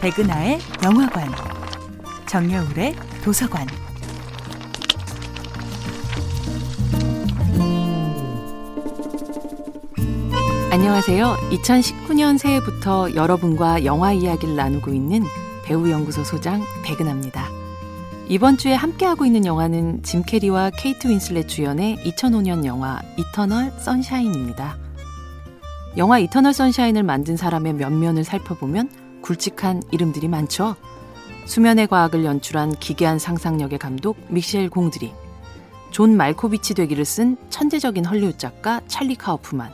백은하의 영화관, 정여울의 도서관. 안녕하세요. 2019년 새해부터 여러분과 영화 이야기를 나누고 있는 배우연구소 소장 백은하입니다. 이번 주에 함께하고 있는 영화는 짐 캐리와 케이트 윈슬렛 주연의 2005년 영화 이터널 선샤인입니다. 영화 이터널 선샤인을 만든 사람의 면면을 살펴보면 굵직한 이름들이 많죠. 수면의 과학을 연출한 기괴한 상상력의 감독 미셸 공드리, 존 말코비치 되기를 쓴 천재적인 헐리우드 작가 찰리 카우프만,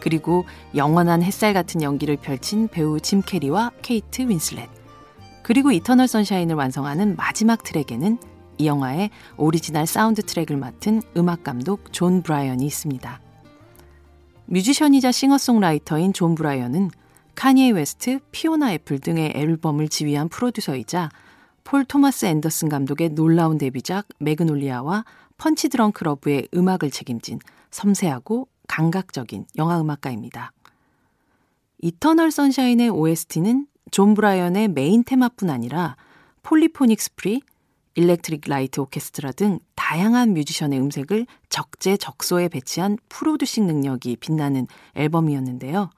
그리고 영원한 햇살 같은 연기를 펼친 배우 짐 캐리와 케이트 윈슬렛, 그리고 이터널 선샤인을 완성하는 마지막 트랙에는 이 영화의 오리지널 사운드 트랙을 맡은 음악 감독 존 브라이언이 있습니다. 뮤지션이자 싱어송라이터인 존 브라이언은 카니에 웨스트, 피오나 애플 등의 앨범을 지휘한 프로듀서이자 폴 토마스 앤더슨 감독의 놀라운 데뷔작 매그놀리아와 펀치 드렁크 러브의 음악을 책임진 섬세하고 감각적인 영화 음악가입니다. 이터널 선샤인의 OST는 존 브라이언의 메인 테마뿐 아니라 폴리포닉 스프리, 일렉트릭 라이트 오케스트라 등 다양한 뮤지션의 음색을 적재적소에 배치한 프로듀싱 능력이 빛나는 앨범이었는데요.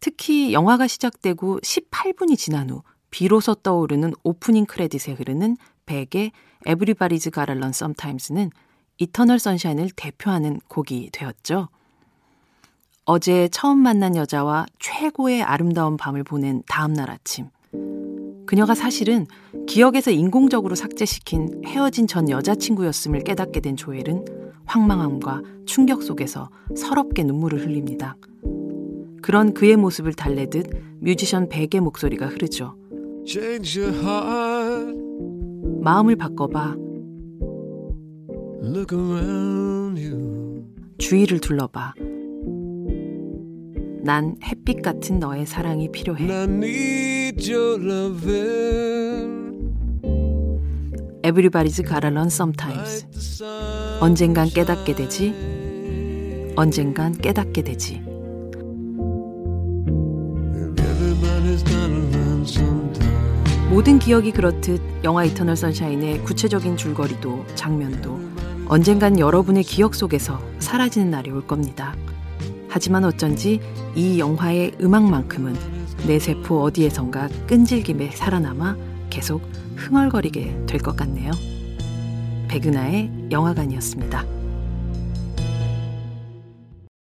특히 영화가 시작되고 18분이 지난 후 비로소 떠오르는 오프닝 크레딧에 흐르는 Beck의 Everybody's Gotta Learn Sometimes는 이터널 선샤인을 대표하는 곡이 되었죠. 어제 처음 만난 여자와 최고의 아름다운 밤을 보낸 다음날 아침. 그녀가 사실은 기억에서 인공적으로 삭제시킨 헤어진 전 여자친구였음을 깨닫게 된 조엘은 황망함과 충격 속에서 서럽게 눈물을 흘립니다. 그런 그의 모습을 달래듯 뮤지션 백의 목소리가 흐르죠. 마음을 바꿔봐. 주위를 둘러봐. 난 햇빛 같은 너의 사랑이 필요해. Everybody's Gotta Learn Sometimes. 언젠간 깨닫게 되지. 언젠간 깨닫게 되지. 모든 기억이 그렇듯 영화 이터널 선샤인의 구체적인 줄거리도 장면도 언젠간 여러분의 기억 속에서 사라지는 날이 올 겁니다. 하지만 어쩐지 이 영화의 음악만큼은 내 세포 어디에선가 끈질기게 살아남아 계속 흥얼거리게 될 것 같네요. 백은하의 영화관이었습니다.